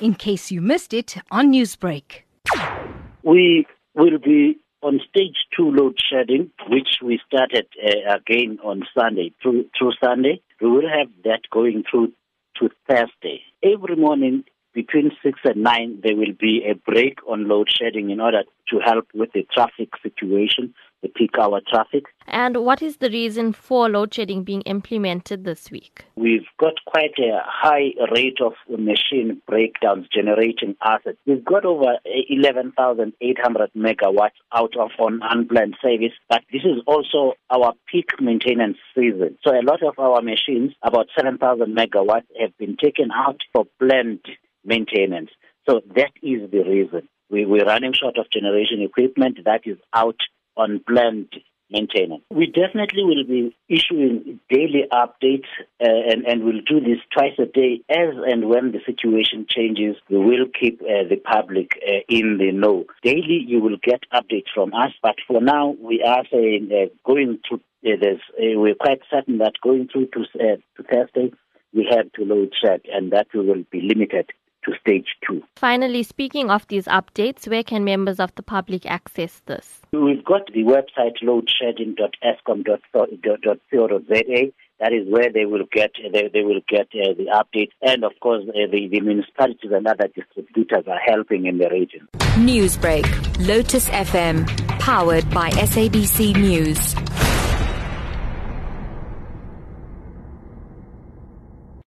in case you missed it on Newsbreak. We will be on stage two load shedding, which we started uh, again on Sunday, through, through Sunday. We will have that going through to Thursday. Every morning between 6 and 9, there will be a break on load shedding in order to help with the traffic situation, the peak hour traffic. And what is the reason for load shedding being implemented this week? We've got quite a high rate of machine breakdowns generating assets. We've got over 11,800 megawatts out of on unplanned service, but this is also our peak maintenance season. So a lot of our machines, about 7,000 megawatts, have been taken out for planned maintenance. So that is the reason. We, we're running short of generation equipment that is out on planned maintenance. We definitely will be issuing daily updates uh, and, and we'll do this twice a day as and when the situation changes. We will keep uh, the public uh, in the know. Daily you will get updates from us, but for now we are saying uh, going to, uh, uh, we're quite certain that going through to, to Thursday we have to load shed and that we will be limited to stage two. Finally, speaking of these updates, where can members of the public access this? We've got the website loadshedding.eskom.co.za. That is where they will get they, they will get uh, the updates, and of course uh, the, the municipalities and other distributors are helping in the region. Newsbreak, Lotus FM, powered by SABC News.